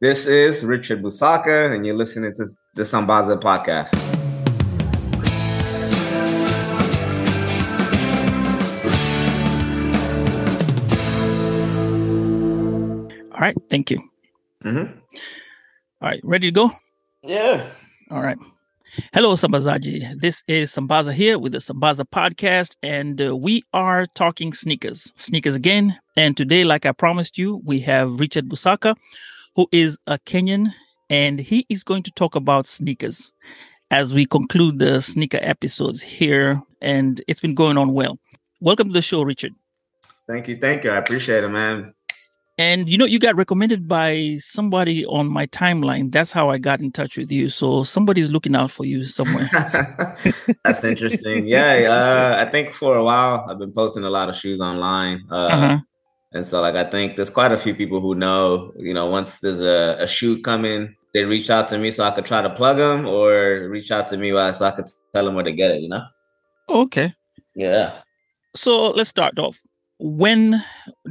This is Richard Busaka, and you're listening to the Sambaza podcast. All right, thank you. Mm-hmm. All right, ready to go? Yeah. All right. Hello, Sambazaji. This is Sambaza here with the Sambaza podcast, and uh, we are talking sneakers. Sneakers again. And today, like I promised you, we have Richard Busaka, who is a Kenyan, and he is going to talk about sneakers as we conclude the sneaker episodes here. And it's been going on well. Welcome to the show, Richard. Thank you. Thank you. I appreciate it, man. And you know, you got recommended by somebody on my timeline. That's how I got in touch with you. So somebody's looking out for you somewhere. That's interesting. yeah, uh, I think for a while I've been posting a lot of shoes online, uh, Uh-huh. And so like I think there's quite a few people who know. You know, once there's a, a shoe coming, they reach out to me so I could try to plug them, or reach out to me so I could tell them where to get it. You know? Okay. Yeah. So let's start off. When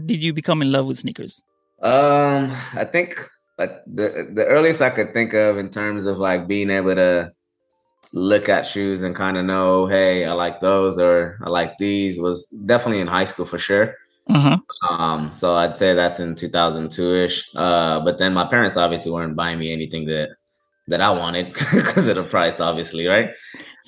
did you become in love with sneakers? Um, I think like the the earliest I could think of in terms of like being able to look at shoes and kind of know, hey, I like those or I like these was definitely in high school for sure. Uh-huh. Um, so I'd say that's in 2002 ish. Uh, but then my parents obviously weren't buying me anything that that I wanted because of the price, obviously, right?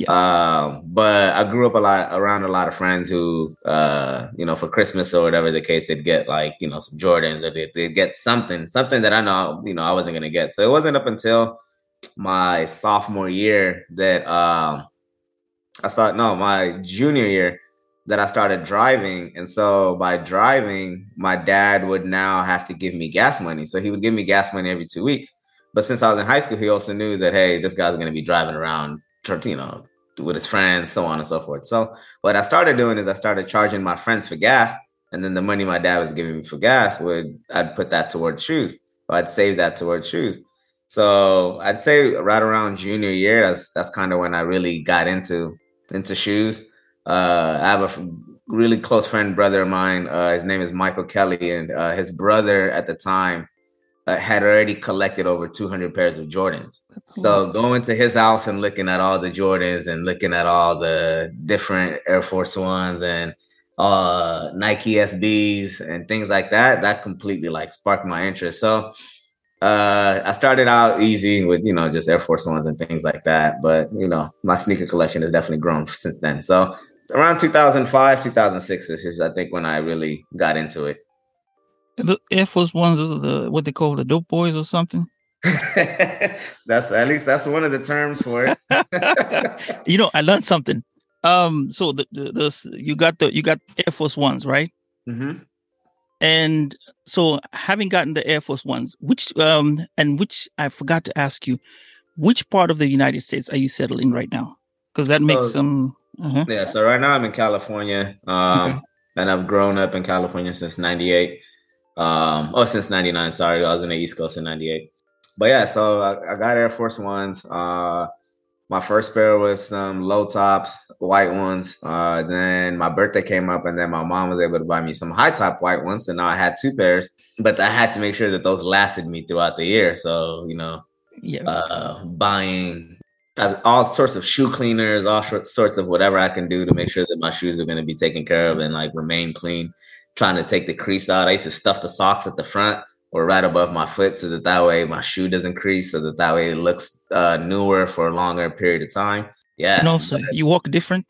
Um, but I grew up a lot around a lot of friends who, uh, you know, for Christmas or whatever the case, they'd get like, you know, some Jordans or they'd, they'd get something, something that I know, you know, I wasn't gonna get. So it wasn't up until my sophomore year that um I started no, my junior year that I started driving. And so by driving, my dad would now have to give me gas money. So he would give me gas money every two weeks. But since I was in high school, he also knew that hey, this guy's gonna be driving around, you know, with his friends, so on and so forth. So what I started doing is I started charging my friends for gas, and then the money my dad was giving me for gas would I'd put that towards shoes. I'd save that towards shoes. So I'd say right around junior year, that's that's kind of when I really got into into shoes. Uh, I have a really close friend, brother of mine. Uh, his name is Michael Kelly, and uh, his brother at the time uh, had already collected over 200 pairs of Jordans. So going to his house and looking at all the Jordans and looking at all the different Air Force Ones and uh Nike SBs and things like that, that completely like sparked my interest. So uh I started out easy with you know just Air Force Ones and things like that, but you know my sneaker collection has definitely grown since then. So it's around 2005, 2006 this is I think when I really got into it. The Air Force Ones, those are the what they call the dope boys or something. that's at least that's one of the terms for it. you know, I learned something. Um, so the, the the you got the you got Air Force Ones, right? Mhm. And so having gotten the Air Force Ones, which um and which I forgot to ask you, which part of the United States are you settled in right now? Because that makes them. uh-huh. Yeah, so right now I'm in California. Um Okay. and I've grown up in California since 98. Um oh since 99, sorry. I was in the East Coast in 98. But yeah, so I, I got Air Force Ones. Uh my first pair was some low tops, white ones. Uh then my birthday came up and then my mom was able to buy me some high top white ones. So now I had two pairs, but I had to make sure that those lasted me throughout the year. So, you know, Yeah. uh, buying uh, all sorts of shoe cleaners, all sorts of whatever I can do to make sure that my shoes are going to be taken care of and like remain clean. Trying to take the crease out. I used to stuff the socks at the front or right above my foot so that that way my shoe doesn't crease, so that that way it looks uh, newer for a longer period of time. Yeah, and also you walk different.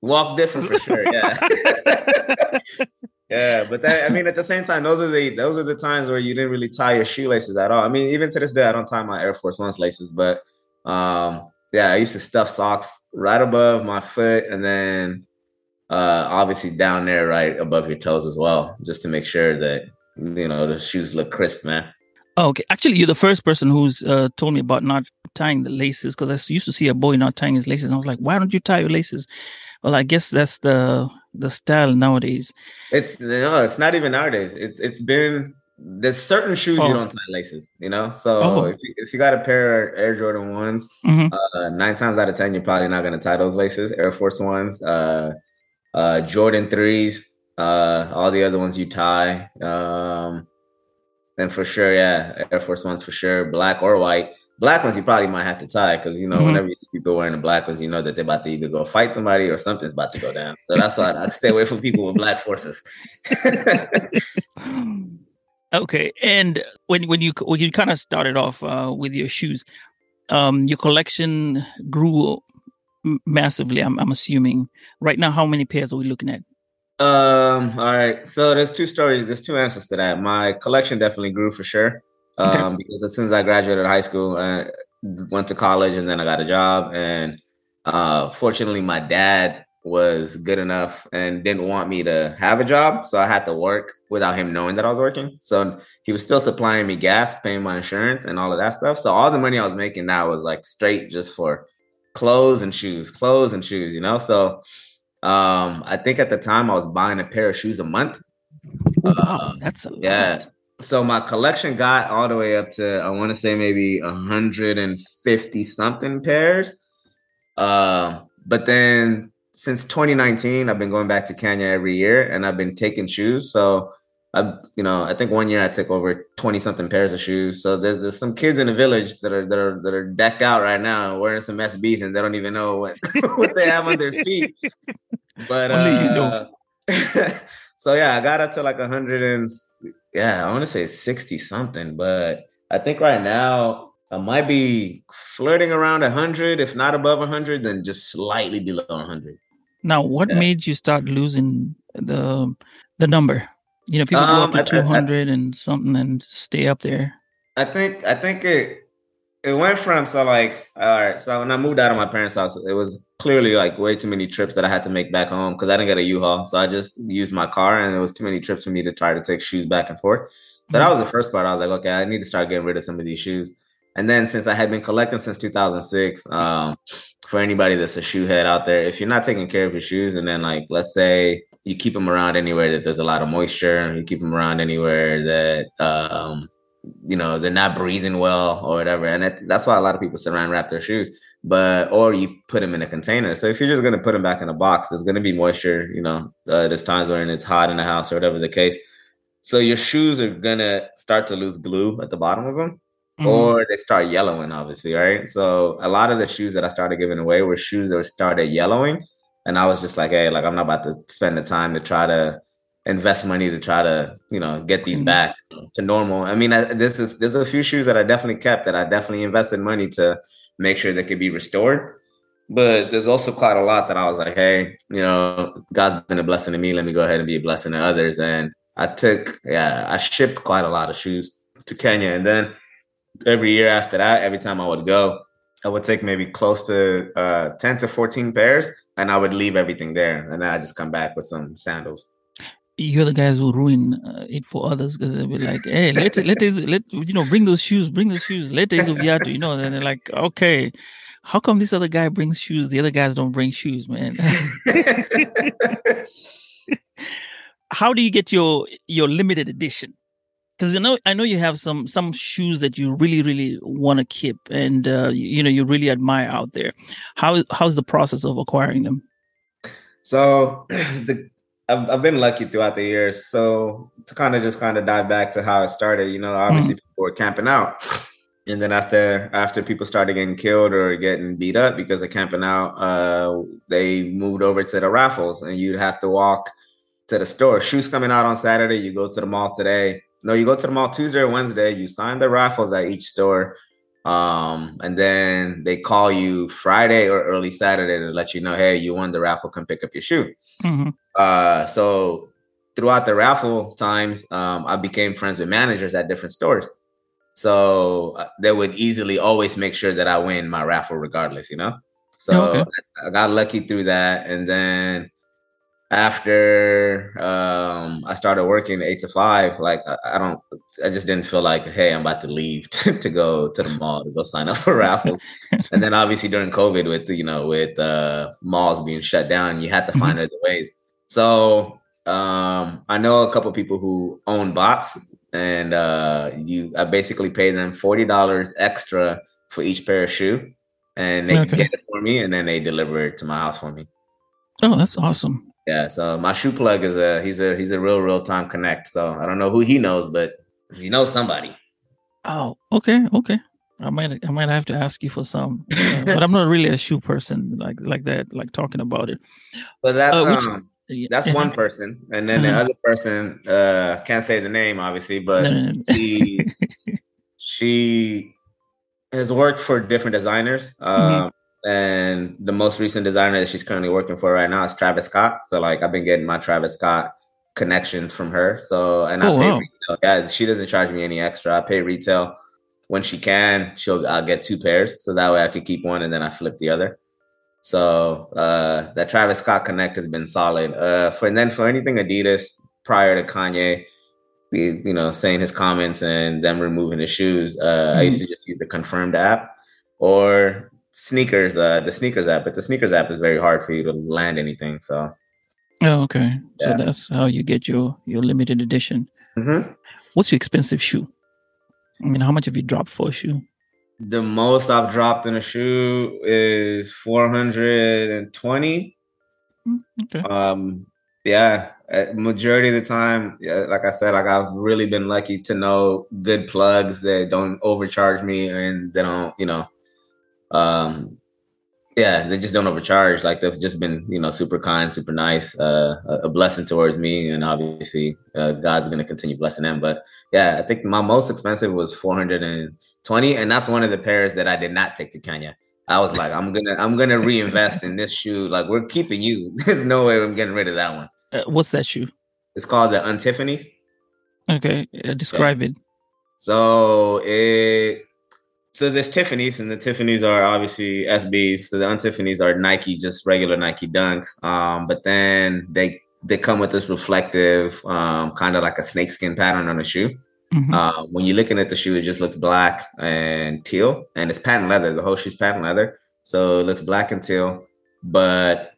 walk different for sure. Yeah. Yeah, but that I mean, at the same time, those are the those are the times where you didn't really tie your shoelaces at all. I mean, even to this day, I don't tie my Air Force One's laces, but um, yeah, I used to stuff socks right above my foot, and then uh, obviously down there, right above your toes as well, just to make sure that you know the shoes look crisp, man. Oh, okay. Actually, you're the first person who's uh, told me about not tying the laces because I used to see a boy not tying his laces, and I was like, "Why don't you tie your laces?" Well, I guess that's the the style nowadays. It's no, it's not even nowadays. It's it's been there's certain shoes oh. you don't tie laces, you know. So oh. if, you, if you got a pair of Air Jordan ones, mm-hmm. uh, nine times out of ten you're probably not going to tie those laces. Air Force ones, uh, uh, Jordan threes, uh, all the other ones you tie. Um, then for sure, yeah, Air Force ones for sure, black or white. Black ones you probably might have to tie because you know mm-hmm. whenever you see people wearing the black ones, you know that they're about to either go fight somebody or something's about to go down. So that's why I stay away from people with black forces. okay, and when when you when you kind of started off uh, with your shoes, um, your collection grew massively. I'm, I'm assuming. Right now, how many pairs are we looking at? Um. All right. So there's two stories. There's two answers to that. My collection definitely grew for sure. Um, okay. because as soon as I graduated high school, I went to college, and then I got a job. And uh, fortunately, my dad was good enough and didn't want me to have a job, so I had to work without him knowing that I was working. So he was still supplying me gas, paying my insurance, and all of that stuff. So all the money I was making now was like straight just for clothes and shoes, clothes and shoes. You know, so um, I think at the time I was buying a pair of shoes a month. Oh, wow, uh, that's a yeah. Lot. So my collection got all the way up to I want to say maybe 150 something pairs. Uh, but then since 2019, I've been going back to Kenya every year, and I've been taking shoes. So I, you know, I think one year I took over 20 something pairs of shoes. So there's, there's some kids in the village that are that are that are decked out right now wearing some SBs and they don't even know what what they have on their feet. But uh, so yeah, I got up to like a hundred and yeah, I want to say 60 something, but I think right now I might be flirting around a hundred, if not above a hundred, then just slightly below a hundred. Now, what yeah. made you start losing the the number? You know, people um, go up to two hundred and something and stay up there. I think I think it it went from so like all right. So when I moved out of my parents' house, it was clearly like way too many trips that I had to make back home because I didn't get a U-Haul. So I just used my car, and it was too many trips for me to try to take shoes back and forth. So mm-hmm. that was the first part. I was like, okay, I need to start getting rid of some of these shoes. And then since I had been collecting since 2006, um, for anybody that's a shoe head out there, if you're not taking care of your shoes, and then like let's say you keep them around anywhere that there's a lot of moisture. You keep them around anywhere that um, you know they're not breathing well or whatever, and that, that's why a lot of people saran wrap their shoes. But or you put them in a container. So if you're just gonna put them back in a box, there's gonna be moisture. You know, uh, there's times when it's hot in the house or whatever the case. So your shoes are gonna start to lose glue at the bottom of them. Mm-hmm. Or they start yellowing, obviously, right? So a lot of the shoes that I started giving away were shoes that started yellowing and I was just like, hey, like I'm not about to spend the time to try to invest money to try to, you know, get these mm-hmm. To normal. I mean, I, this is there's a few shoes that I definitely kept that I definitely invested money to make sure they could be restored. But there's also quite a lot that I was like, hey, you know, God's been a blessing to me. Let me go ahead and be a blessing to others. And I took, yeah, I shipped quite a lot of shoes to Kenya. And then every year after that, every time I would go, I would take maybe close to uh, 10 to 14 pairs and I would leave everything there, and then I just come back with some sandals. You're the guys who ruin uh, it for others because they'll be like, "Hey, let let us let you know bring those shoes, bring those shoes, let is us you know." And they're like, "Okay, how come this other guy brings shoes? The other guys don't bring shoes, man." how do you get your your limited edition? because you know I know you have some some shoes that you really really want to keep and uh, you, you, know you really admire out there. How how's the process of acquiring them? So the I've, I've been lucky throughout the years. So to kind of just kind of dive back to how it started, you know, obviously mm-hmm. people were camping out. And then after after people started getting killed or getting beat up because of camping out, uh, they moved over to the raffles, and you'd have to walk to the store. Shoes coming out on Saturday, you go to the mall today no, you go to the mall Tuesday or Wednesday, you sign the raffles at each store. Um, and then they call you Friday or early Saturday to let you know, hey, you won the raffle, come pick up your shoe. Mm-hmm. Uh, so throughout the raffle times, um, I became friends with managers at different stores. So uh, they would easily always make sure that I win my raffle regardless, you know? So okay. I, I got lucky through that. And then after um, I started working eight to five, like I, I, don't, I just didn't feel like, hey, I'm about to leave to, to go to the mall to go sign up for raffles. and then obviously during COVID, with you know, with uh, malls being shut down, you had to find mm-hmm. other ways. So um, I know a couple people who own bots, and uh, you, I basically pay them forty dollars extra for each pair of shoe, and they okay. get it for me, and then they deliver it to my house for me. Oh, that's awesome. Yeah, so my shoe plug is a he's a he's a real real time connect. So I don't know who he knows, but he knows somebody. Oh, okay, okay. I might I might have to ask you for some, uh, but I'm not really a shoe person like like that, like talking about it. So that's uh, which, um, that's uh-huh. one person, and then uh-huh. the other person uh can't say the name obviously, but no, no, no. she she has worked for different designers. Mm-hmm. Um, mm-hmm and the most recent designer that she's currently working for right now is Travis Scott. So like I've been getting my Travis Scott connections from her. So and oh, I pay wow. retail. Yeah, she doesn't charge me any extra. I pay retail when she can. She'll I'll get two pairs, so that way I could keep one and then I flip the other. So uh that Travis Scott connect has been solid. Uh for and then for anything Adidas prior to Kanye, you know, saying his comments and them removing his shoes, uh mm-hmm. I used to just use the confirmed app or sneakers, uh, the sneakers app, but the sneakers app is very hard for you to land anything. So, oh, okay, yeah. so that's how you get your your limited edition. Mm-hmm. What's your expensive shoe? I mean, how much have you dropped for a shoe? The most I've dropped in a shoe is four hundred and twenty. Mm, okay. Um, yeah, majority of the time, yeah, like I said, like I've really been lucky to know good plugs that don't overcharge me and they don't, you know, um, yeah, they just don't overcharge. Like they've just been, you know, super kind, super nice, uh, a blessing towards me, and obviously uh, God's to continue blessing them. But yeah, I think my most expensive was 420, and that's one of the pairs that I did not take to Kenya. I was like, I'm gonna, I'm gonna reinvest in this shoe. Like we're keeping you. There's no way I'm getting rid of that one. Uh, what's that shoe? It's called the Untiffany. Okay, uh, describe yeah. it. So it so there's Tiffany's, and the Tiffany's are obviously SBs. So the Untiffany's are Nike, just regular Nike Dunks. Um, but then they they come with this reflective, um, kind of like a snakeskin pattern on the shoe. Mm-hmm. Uh, when you're looking at the shoe, it just looks black and teal, and it's patent leather. The whole shoe's patent leather, so it looks black and teal. But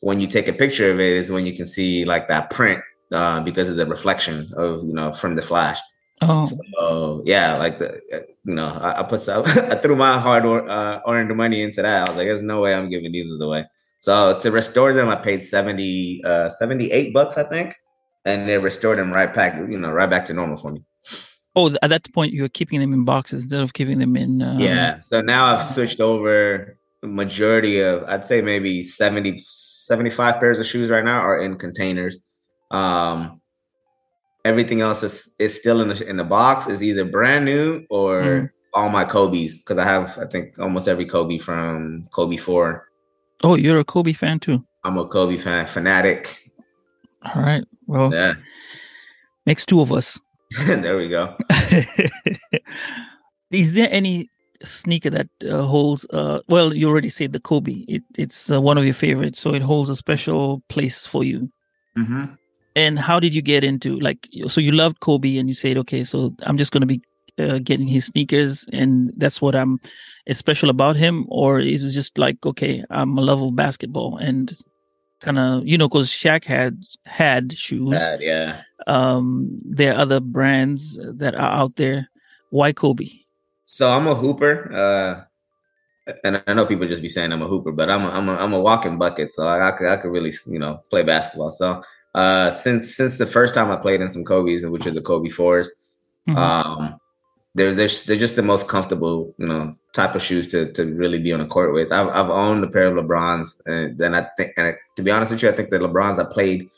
when you take a picture of it, is when you can see like that print uh, because of the reflection of you know from the flash. Oh, so, yeah, like the you know, I, I put some, I threw my hard uh, earned money into that. I was like, there's no way I'm giving these away. So to restore them, I paid 70, uh, 78 bucks, I think, and they restored them right back, you know, right back to normal for me. Oh, at that point, you were keeping them in boxes instead of keeping them in. Uh... Yeah. So now I've switched over. The majority of, I'd say maybe 70, 75 pairs of shoes right now are in containers. Um, everything else is, is still in the in the box is either brand new or mm. all my Kobe's because I have I think almost every Kobe from Kobe four. Oh, you're a Kobe fan too. I'm a Kobe fan, fanatic. All right. Well, yeah. Makes two of us. there we go. is there any sneaker that uh, holds uh well you already said the kobe it, it's uh, one of your favorites so it holds a special place for you mm-hmm and how did you get into like so you loved kobe and you said okay so i'm just going to be uh, getting his sneakers and that's what i'm special about him? Or it was just like okay i'm a love of basketball and kind of you know because Shaq had had shoes. Bad, yeah. Um there are other brands that are out there. Why kobe? So i'm a hooper uh and I know people just be saying I'm a hooper, but I'm a, I'm a, I'm a walking bucket, so I, I could I could really you know play basketball. So uh, since since the first time I played in some Kobe's, which are the Kobe 4s mm-hmm. um, they're, they're they're just the most comfortable, you know, type of shoes to to really be on a court with. I've I've owned a pair of LeBrons, and then I think, and I, to be honest with you, I think the LeBrons I played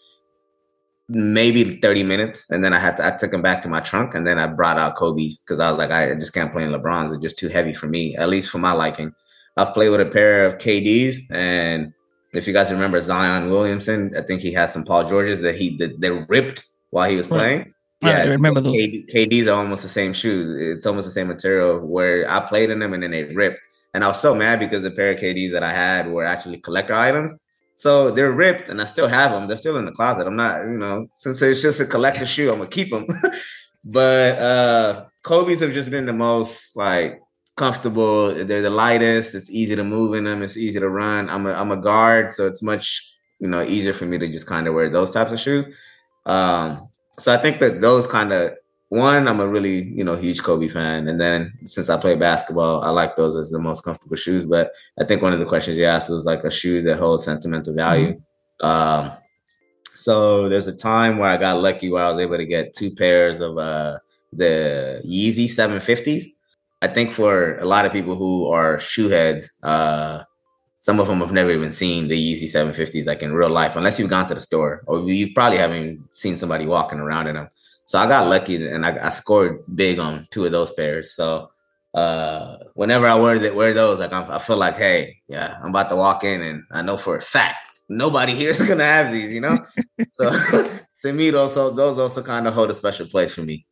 maybe 30 minutes, and then I had to I took them back to my trunk, and then I brought out Kobe's because I was like, I just can't play in LeBrons; they're just too heavy for me, at least for my liking. I've played with a pair of KDs, and if you guys remember Zion Williamson, I think he had some Paul Georges that he that they ripped while he was playing. Right. Yeah, I remember those. KD, KD's are almost the same shoes. It's almost the same material where I played in them and then they ripped. And I was so mad because the pair of KDs that I had were actually collector items. So they're ripped, and I still have them. They're still in the closet. I'm not, you know, since it's just a collector shoe, I'm gonna keep them. but uh Kobe's have just been the most like comfortable. They're the lightest. It's easy to move in them. It's easy to run. I'm a I'm a guard, so it's much you know easier for me to just kind of wear those types of shoes. Um, so I think that those kind of one, I'm a really you know huge Kobe fan, and then since I play basketball, I like those as the most comfortable shoes. But I think one of the questions you asked was like a shoe that holds sentimental value. Mm-hmm. Um, so there's a time where I got lucky where I was able to get two pairs of uh, the Yeezy 750s. I think for a lot of people who are shoe heads, uh, some of them have never even seen the Yeezy 750s like in real life, unless you've gone to the store or you probably haven't seen somebody walking around in them. So I got lucky and I, I scored big on two of those pairs. So uh, whenever I wear that wear those, like I'm, i feel like, hey, yeah, I'm about to walk in, and I know for a fact nobody here is gonna have these, you know. so to me, those those also kind of hold a special place for me.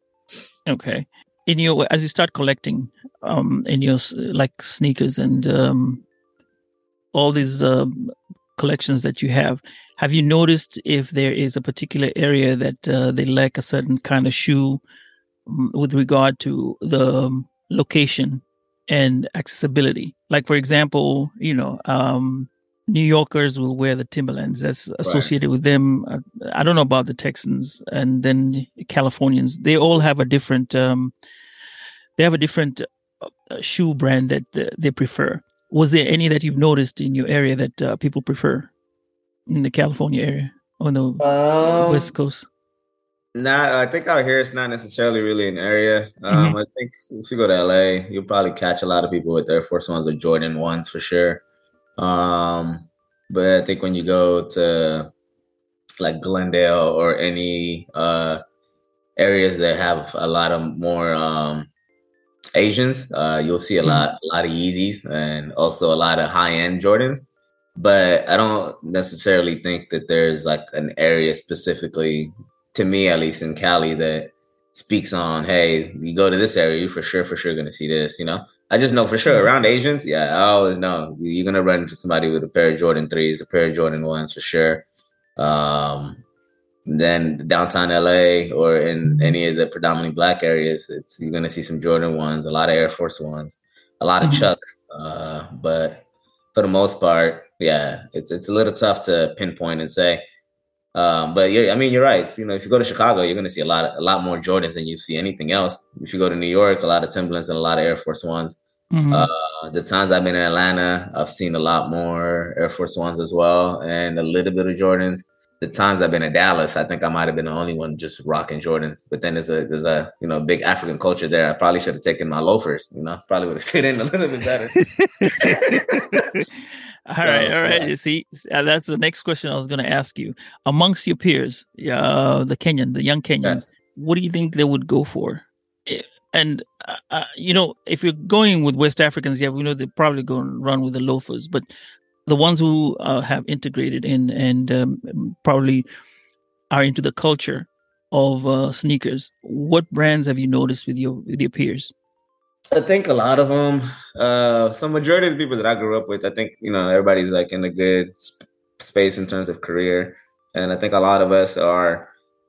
Okay, in your as you start collecting, um, in your like sneakers and um, all these uh, collections that you have, have you noticed if there is a particular area that uh, they lack a certain kind of shoe um, with regard to the um, location and accessibility? Like, for example, you know, um, New Yorkers will wear the Timberlands. That's associated right. with them. Uh, I don't know about the Texans and then Californians. They all have a different. Um, they have a different uh, shoe brand that uh, they prefer. Was there any that you've noticed in your area that uh, people prefer in the California area on the um, West Coast? Nah, I think out here it's not necessarily really an area. Um, mm-hmm. I think if you go to LA, you'll probably catch a lot of people with Air Force Ones or Jordan ones for sure. Um, but I think when you go to like Glendale or any uh, areas that have a lot of more um, Asians, uh, you'll see a mm-hmm. lot, a lot of Yeezys and also a lot of high end Jordans. But I don't necessarily think that there's like an area specifically, to me at least in Cali, that speaks on, hey, you go to this area, you for sure, for sure gonna see this, you know? I just know for sure mm-hmm. around Asians, yeah, I always know you're gonna run into somebody with a pair of Jordan threes, a pair of Jordan ones for sure. Um, then downtown LA or in any of the predominantly black areas, it's you're gonna see some Jordan ones, a lot of Air Force ones, a lot of mm-hmm. Chucks. Uh, but for the most part, yeah, it's it's a little tough to pinpoint and say. Um, but yeah, I mean, you're right. So, you know, if you go to Chicago, you're gonna see a lot a lot more Jordans than you see anything else. If you go to New York, a lot of Timberlands and a lot of Air Force Ones. Mm-hmm. Uh, the times I've been in Atlanta, I've seen a lot more Air Force Ones as well, and a little bit of Jordans the times I've been in Dallas, I think I might have been the only one just rocking Jordans. But then there's a there's a you know big African culture there. I probably should have taken my loafers. You know, probably would have fit in a little bit better. all so, right, all right. Yeah. You see, uh, that's the next question I was going to ask you. Amongst your peers, uh, the Kenyan, the young Kenyans, yeah. what do you think they would go for? Eh, and uh, uh, you know, if you're going with West Africans, yeah, we know they're probably going to run with the loafers. But the ones who uh, have integrated in and um, probably are into the culture of uh, sneakers. What brands have you noticed with your with your peers? I think a lot of them. Uh, some majority of the people that I grew up with, I think you know everybody's like in a good sp- space in terms of career, and I think a lot of us are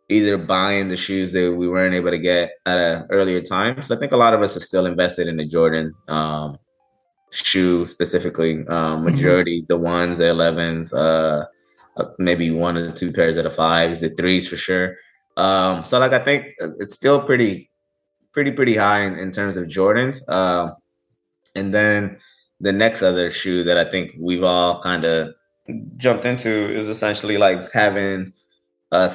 either buying the shoes that we weren't able to get at an earlier time. So I think a lot of us are still invested in the Jordan. Um, shoe specifically. Um, mm-hmm. majority mm-hmm. the ones, the 11s, uh, uh, maybe one or two pairs of the fives, the threes for sure. Um, so like I think it's still pretty, pretty, pretty high in, in terms of Jordans. Um, and then the next other shoe that I think we've all kind of jumped into is essentially like having a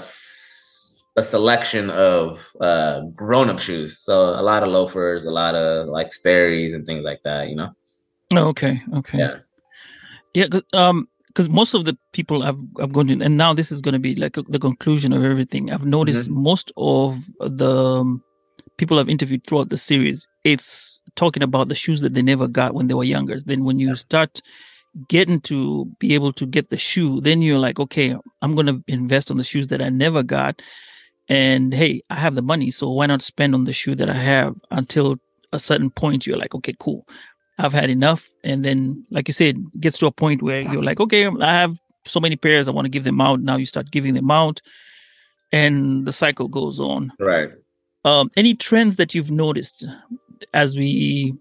a selection of uh, grown up shoes. So a lot of loafers, a lot of like Sperry's and things like that, you know? Oh, okay. Okay. Yeah. Yeah. Um, because most of the people I've I've gone to, and now this is going to be like the conclusion of everything. I've noticed mm-hmm. most of the um, people I've interviewed throughout the series, it's talking about the shoes that they never got when they were younger. Then when you yeah. start getting to be able to get the shoe, then you're like, okay, I'm going to invest on the shoes that I never got. And hey, I have the money, so why not spend on the shoe that I have until a certain point? You're like, okay, cool. I've had enough. And then, like you said, gets to a point where you're like, okay, I have so many pairs. I want to give them out. Now you start giving them out, and the cycle goes on. Right. Um, any trends that you've noticed as we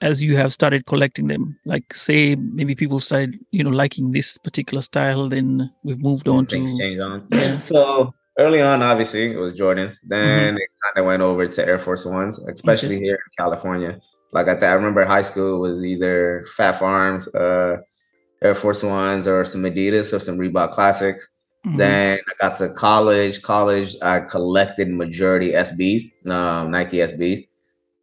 as you have started collecting them like say maybe people started you know liking this particular style then we've moved on Things to change on Yeah. so early on obviously it was jordans then Mm-hmm. it kind of went over to air force ones especially here in california like I, th- I remember high school was either Phat Farms uh air force ones or some adidas or some reebok classics Mhm. Then I got to college. College, I collected majority SBs, um, Nike SBs.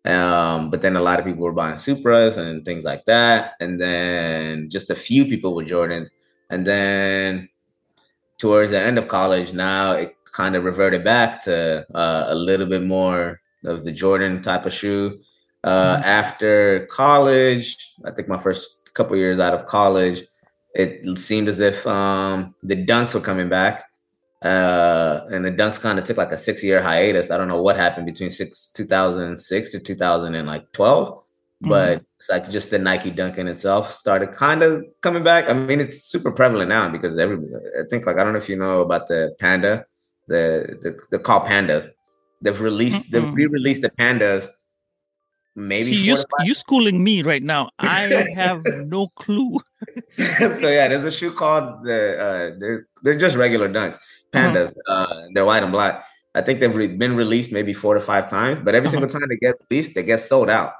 Um, but then a lot of people were buying Supras and things like that. And then just a few people with Jordans. And then towards the end of college, now it kind of reverted back to uh, a little bit more of the Jordan type of shoe. Uh. After college, I think my first couple years out of college, it seemed as if um, the dunks were coming back. Uh, and the dunks kind of took like a six year hiatus. I don't know what happened between six 2006 to 2012, but it's like just the Nike dunk in itself started kind of coming back. I mean, it's super prevalent now because every I think like I don't know if you know about the panda, the the they're called pandas. They've released they've re-released the pandas. Maybe See, you you schooling me right now. I have no clue. so yeah, there's a shoe called the uh, they're they're just regular dunks, pandas. Uh, they're white and black. I think they've re- been released maybe four to five times, but every Uh-huh. single time they get released, they get sold out.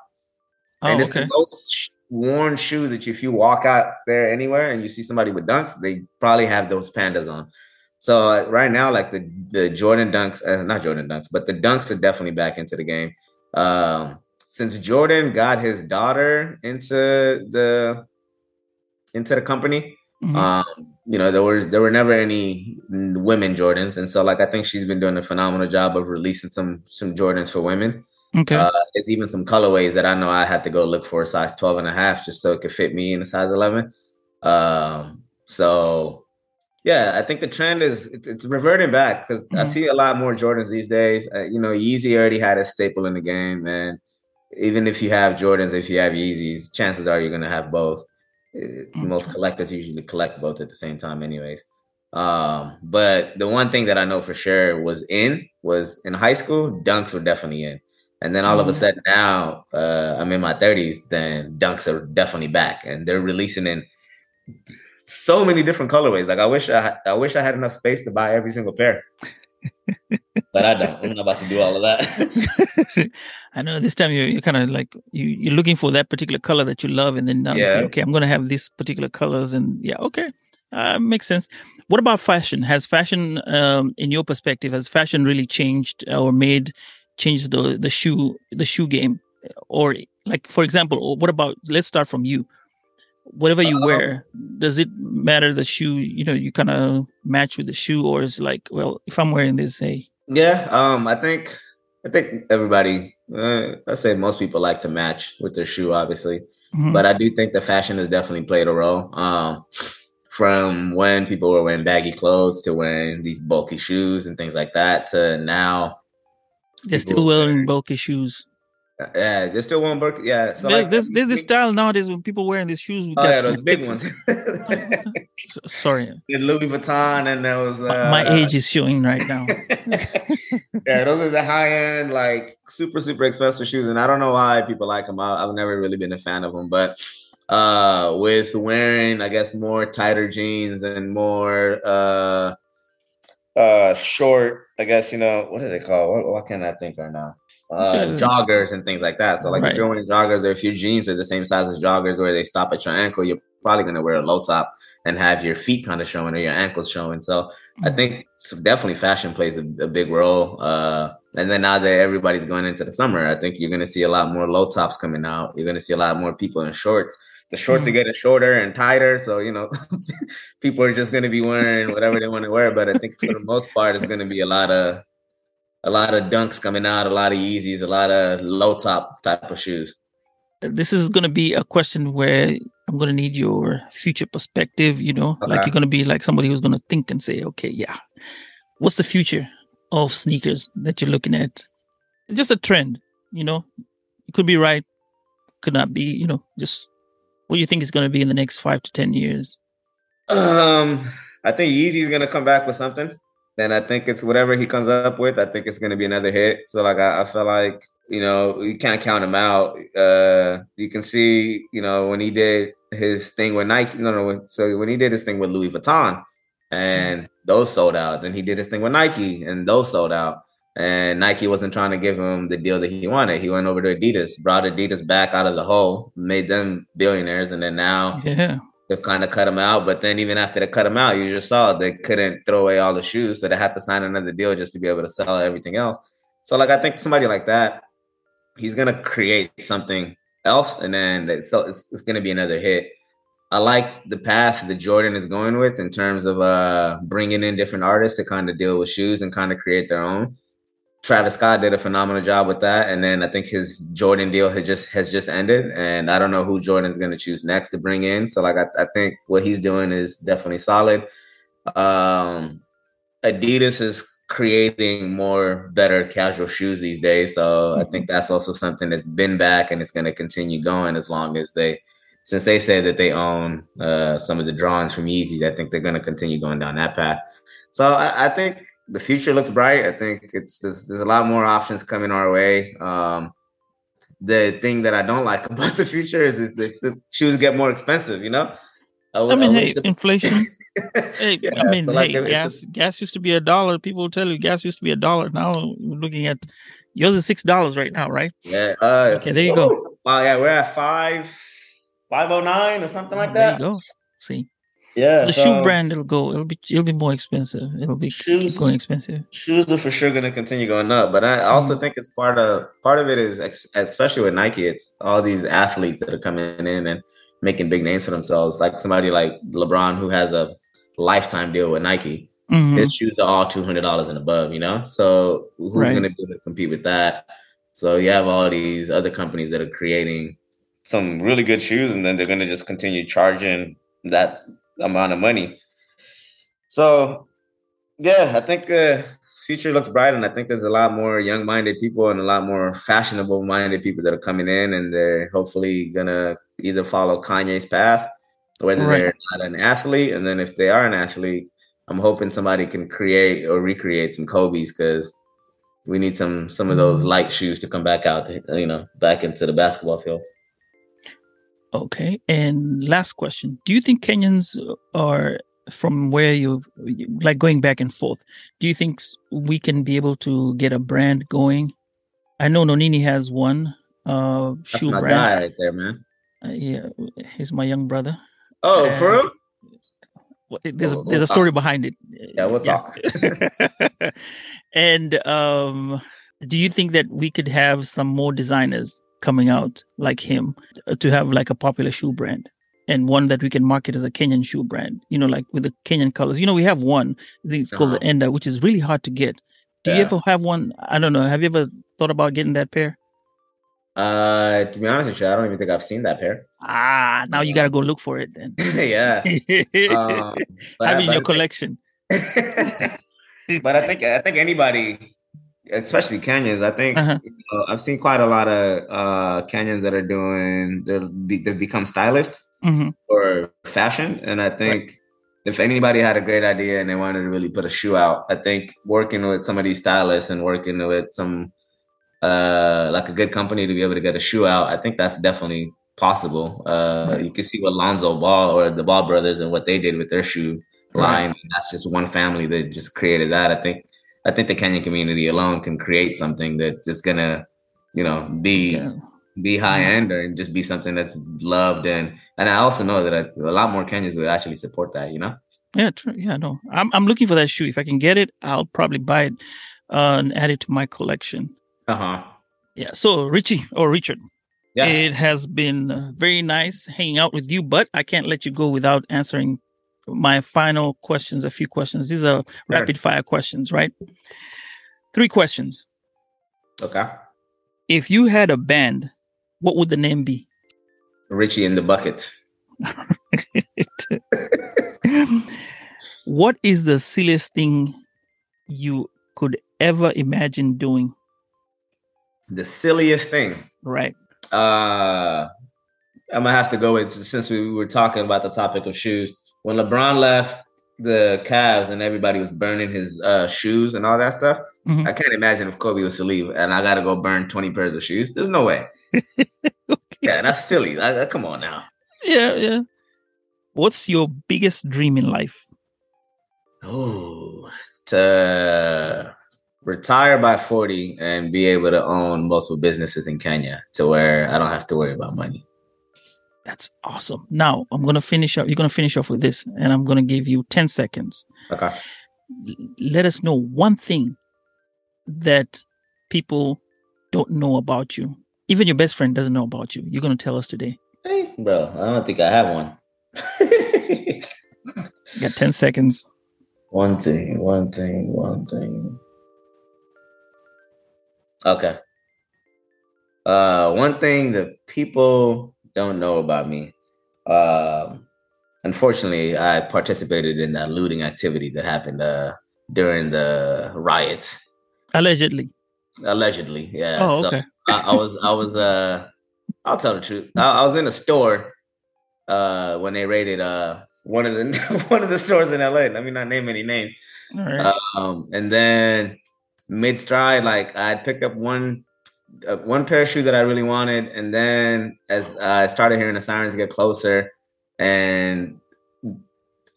Oh, and it's okay. the most worn shoe that if you walk out there anywhere and you see somebody with dunks, they probably have those pandas on. So uh, right now, like the the Jordan dunks, uh, not Jordan dunks, but the dunks are definitely back into the game. Um, since Jordan got his daughter into the into the company, Mhm. um, you know, there was there were never any women Jordans, and so like I think she's been doing a phenomenal job of releasing some some Jordans for women. okay. Uh, there's even some colorways that I know I had to go look for a size 12 and a half just so it could fit me in a size 11. Um, so yeah, I think the trend is it's, it's reverting back because I Mhm. see a lot more Jordans these days. Uh, you know, Yeezy already had a staple in the game, and even if you have Jordans, if you have Yeezys, chances are you're gonna have both. Uh, Most collectors usually collect both at the same time, anyways. Um, but the one thing that I know for sure was in was in high school, dunks were definitely in. And then all of a Mhm. sudden now, uh, I'm in my 30s, then dunks are definitely back and they're releasing in so many different colorways. Like I wish I, I wish I had enough space to buy every single pair, but I don't. I'm not about to do all of that. I know this time you're, you're kind of like you you're looking for that particular color that you love, and then now you say, Yeah. okay, I'm gonna have these particular colors, and yeah, okay, uh, makes sense. What about fashion? Has fashion, um, in your perspective, has fashion really changed or made changed the the shoe the shoe game, or like for example, what about let's start from you. Whatever you Um, wear, does it matter the shoe? You know, you kind of match with the shoe, or is it like, well, if I'm wearing this, hey, yeah, um, I think I think everybody, uh, I say most people like to match with their shoe, obviously. mhm, but I do think the fashion has definitely played a role. Um, from when people were wearing baggy clothes to wearing these bulky shoes and things like that to now, they're still wearing bulky shoes. Yeah, they're still wearing bulky. Yeah, so There- like there's there's this style nowadays when people wearing these shoes. with Oh yeah, those big ones. Sorry, Louis Vuitton and those. Uh, my, my age is showing right now. yeah, those are the high end, like super super expensive shoes, and I don't know why people like them. I, I've never really been a fan of them, but uh, with wearing, I guess, more tighter jeans and more uh, uh, short, I guess you know what do they call? What, what can I think right now? Uh, joggers and things like that. So, like Right. if you're wearing joggers, or if your jeans are the same size as joggers, where they stop at your ankle, you're probably going to wear a low top and have your feet kind of showing or your ankles showing. So, I think definitely fashion plays a, a big role. Uh, and then now that everybody's going into the summer, I think you're going to see a lot more low tops coming out. You're going to see a lot more people in shorts. The shorts are Mhm. getting shorter and tighter, so you know people are just going to be wearing whatever they want to wear. But I think for the most part, it's going to be a lot of a lot of dunks coming out, a lot of Yeezys, a lot of low top type of shoes. this is going to be a question where I'm going to need your future perspective. You know, like you're going to be like somebody who's going to think and say, okay, yeah, what's the future of sneakers that you're looking at? Just a trend. You know, it could be right, could not be. You know, just what do you think is going to be in the next five to ten years? Um, I think Yeezy's gonna come back with something. And I think it's whatever he comes up with, I think it's gonna be another hit. So like I, I feel like, you know, you can't count him out. Uh you can see, you know, when he did his thing with Nike, no, no, so when he did his thing with Louis Vuitton and those sold out, then he did his thing with Nike and those sold out. And Nike wasn't trying to give him the deal that he wanted. He went over to Adidas, brought Adidas back out of the hole, made them billionaires, and then now yeah they've kind of cut him out. But then even after they cut him out, you just saw they couldn't throw away all the shoes, so they had to sign another deal just to be able to sell everything else. So like I think somebody like that, he's gonna create something else, and then it's, it's, it's gonna be another hit. I like the path that Jordan is going with in terms of uh bringing in different artists to kind of deal with shoes and kind of create their own. Travis Scott did a phenomenal job with that, and then I think his Jordan deal had just has just ended, and I don't know who Jordan's going to choose next to bring in. So like I, I think what he's doing is definitely solid. Um, Adidas is creating more better casual shoes these days, so I think that's also something that's been back and it's going to continue going as long as they, since they said that they own uh, some of the drawings from Yeezys, I think they're going to continue going down that path. So I, I think the future looks bright. I think it's there's, there's a lot more options coming our way. Um, the thing that I don't like about the future is, is the, the shoes get more expensive. You know. I, I mean, I hey, the... inflation. hey, yeah, I mean, so like hey, gas gas used to be a dollar. People will tell you gas used to be a dollar. Now we're looking at yours is six dollars right now, right? Yeah. Uh, okay, there you go. Oh, yeah, we're at five five oh nine or something like that. There you go. See. Yeah, the so, shoe brand it'll go. It'll be it'll be more expensive. It'll be shoes, going expensive. Shoes are for sure going to continue going up, but I also mm. think it's part of part of it is especially with Nike. It's all these athletes that are coming in and making big names for themselves. Like somebody like LeBron who has a lifetime deal with Nike. Mm-hmm. His shoes are all two hundred dollars and above. You know, so who's right. going to be able to compete with that? So you have all these other companies that are creating some really good shoes, and then they're going to just continue charging that amount of money. So, yeah, I think the uh, future looks bright, and I think there's a lot more young-minded people and a lot more fashionable-minded people that are coming in, and they're hopefully gonna either follow Kanye's path, whether right. they're not an athlete, and then if they are an athlete, I'm hoping somebody can create or recreate some Kobe's because we need some some of those mm-hmm. light shoes to come back out, you know, back into the basketball field. Okay. And last question Do you think Kenyans are from where you like going back and forth? Do you think we can be able to get a brand going? I know Nonini has one uh, That's shoe my brand. guy right there, man. Uh, yeah, he's my young brother. Oh, and for real? There's a, there's a story behind it. Yeah, we'll talk. and um, do you think that we could have some more designers coming out like him uh, to have like a popular shoe brand and one that we can market as a Kenyan shoe brand, you know, like with the Kenyan colors. You know, we have one, I think it's called uh-huh. the Enda, which is really hard to get. Do yeah. you ever have one? I don't know. Have you ever thought about getting that pair? Uh, to be honest with you, I don't even think I've seen that pair. Ah, now you gotta go look for it then. yeah, um, have it in your collection. but I think I think anybody especially Kenyans. I think uh-huh. you know, I've seen quite a lot of uh, Kenyans that are doing they're they've become stylists mm-hmm. or fashion, and I think. Right. If anybody had a great idea and they wanted to really put a shoe out, I think working with some of these stylists and working with some uh like a good company to be able to get a shoe out, I think that's definitely possible. Uh right. you can see what Lonzo Ball or the Ball brothers and what they did with their shoe line. Right. That's just one family that just created that. I think I think the Kenyan community alone can create something that is gonna, you know, be yeah. be high end or just be something that's loved and and I also know that a, a lot more Kenyans would actually support that. You know. Yeah, true. Yeah, no, I'm I'm looking for that shoe. If I can get it, I'll probably buy it uh, and add it to my collection. Uh huh. Yeah. So Richie or Richard, yeah. it has been uh, very nice hanging out with you, but I can't let you go without answering my final questions, a few questions. These are sure. rapid fire questions, right? Three questions. Okay. If you had a band, what would the name be? Richie in the Buckets. what is the silliest thing you could ever imagine doing? The silliest thing. Right. Uh I'm gonna have to go with since we were talking about the topic of shoes when LeBron left the Cavs and everybody was burning his uh, shoes and all that stuff. Mm-hmm. I can't imagine if Kobe was to leave and I got to go burn 20 pairs of shoes. There's no way. Yeah, that's silly. I, I, come on now. Yeah, yeah. What's your biggest dream in life? Oh, to retire by 40 and be able to own multiple businesses in Kenya to where I don't have to worry about money. That's awesome. Now I'm gonna finish up. You're gonna finish off with this, and I'm gonna give you 10 seconds. Okay. Let us know one thing that people don't know about you. Even your best friend doesn't know about you. You're gonna tell us today. Hey, bro, I don't think I have one. got 10 seconds. One thing, one thing, one thing. Okay. Uh, one thing that people don't know about me. Uh, unfortunately, I participated in that looting activity that happened uh, during the riots. Allegedly. Allegedly, yeah. Oh, okay. So I, I, was, I was, uh, I'll tell the truth. I, I was in a store uh, when they raided uh, one of the one of the stores in LA. Let me not name any names. Um, and then mid stride, like I picked up one uh, one pair of shoes that I really wanted, and then as I started hearing the sirens get closer, and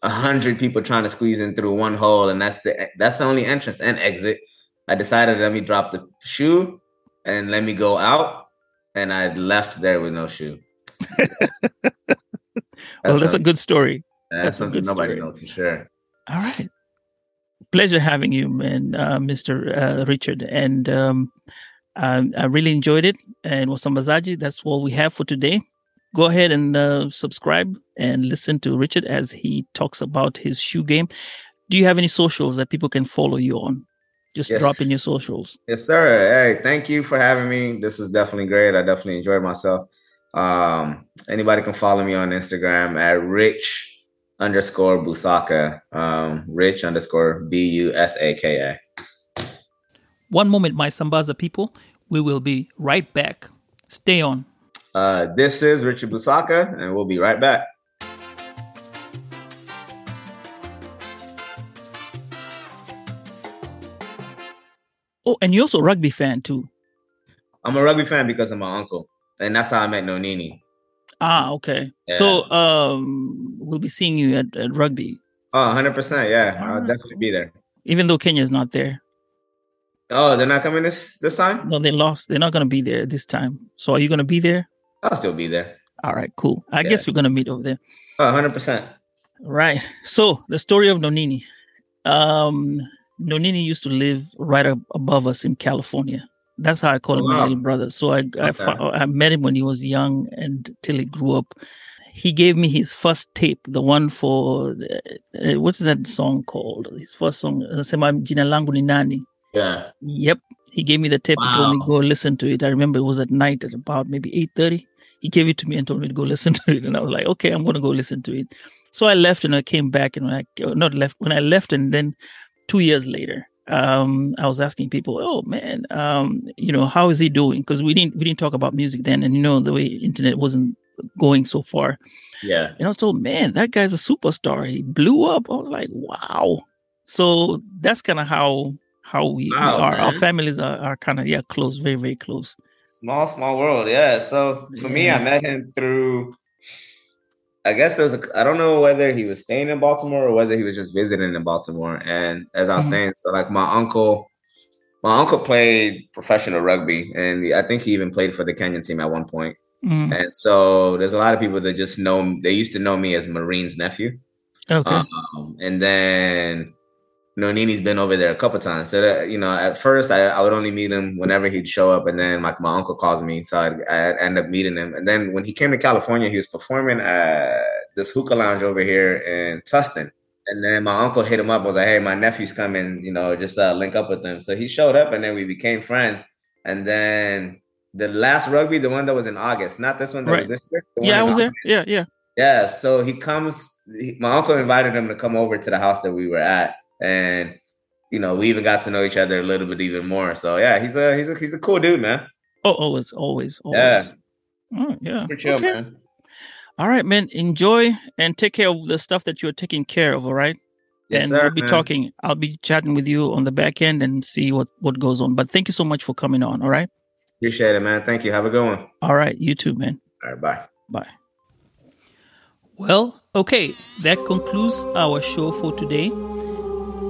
a hundred people trying to squeeze in through one hole, and that's the that's the only entrance and exit. I decided let me drop the shoe and let me go out, and I left there with no shoe. well, that's a good story. That's, that's something nobody story. knows for sure. All right. Pleasure having you, man, uh, Mr. Uh, Richard. And um, I, I really enjoyed it. And Wasambazaji, that's all we have for today. Go ahead and uh, subscribe and listen to Richard as he talks about his shoe game. Do you have any socials that people can follow you on? Just yes. drop in your socials. Yes, sir. Hey, thank you for having me. This was definitely great. I definitely enjoyed myself. Um, anybody can follow me on Instagram at rich underscore busaka. Um, rich underscore B U S A K A. One moment, my Sambaza people. We will be right back. Stay on. Uh, this is Richard Busaka, and we'll be right back. Oh, and you're also a rugby fan too. I'm a rugby fan because of my uncle, and that's how I met Nonini. Ah, okay. Yeah. So um, we'll be seeing you at, at rugby. Oh, 100%. Yeah, I'll definitely be there. Even though Kenya is not there. Oh, they're not coming this this time? No, they lost. They're not going to be there this time. So are you going to be there? I'll still be there. All right, cool. I yeah. guess we're going to meet over there. Oh, 100%. Right. So the story of Nonini. Um, Nonini used to live right up above us in California. That's how I call him wow. my little brother. So I okay. I, I met him when he was young and till he grew up. He gave me his first tape, the one for uh, what's that song called? His first song, uh, Sema Jina Langu Ni Nani. Yeah. Yep. He gave me the tape wow. and told me go listen to it. I remember it was at night at about maybe eight thirty. He gave it to me and told me to go listen to it, and I was like, okay, I'm gonna go listen to it. So I left and I came back, and when I uh, not left when I left, and then two years later, um, I was asking people, oh man, um, you know, how is he doing? Because we didn't we didn't talk about music then, and you know the way internet wasn't going so far. Yeah. And I was told, man, that guy's a superstar. He blew up. I was like, wow. So that's kind of how how we, wow, we are. Man. Our families are, are kind of yeah close, very very close. Small small world, yeah. So for me, I met him through. I guess there was a. I don't know whether he was staying in Baltimore or whether he was just visiting in Baltimore. And as I was mm-hmm. saying, so like my uncle, my uncle played professional rugby, and I think he even played for the Kenyan team at one point. Mm-hmm. And so there's a lot of people that just know. They used to know me as Marine's nephew. Okay. Um, and then Nonini's been over there a couple times. So that, you know, at first I, I would only meet him whenever he'd show up, and then like my uncle calls me, so I'd, I'd, end up meeting him. And then when he came to California, he was performing at this hookah lounge over here in Tustin. And then my uncle hit him up, was like, "Hey, my nephew's coming, you know, just uh, link up with him." So he showed up, and then we became friends. And then the last rugby, the one that was in August, not this one that right. was this year. Yeah, I was August. there. Yeah, yeah, yeah. So he comes. He, my uncle invited him to come over to the house that we were at and you know we even got to know each other a little bit even more. So yeah, he's a he's a he's a cool dude, man. Oh, always, always, always. Mm, yeah, oh, yeah. chill, okay. man. All right, man. Enjoy and take care of the stuff that you're taking care of. All right. Yes, and sir, we'll be man. talking. I'll be chatting with you on the back end and see what what goes on. But thank you so much for coming on. All right. Appreciate it, man. Thank you. Have a good one. All right. You too, man. All right, bye. Bye. Well, okay, that concludes our show for today.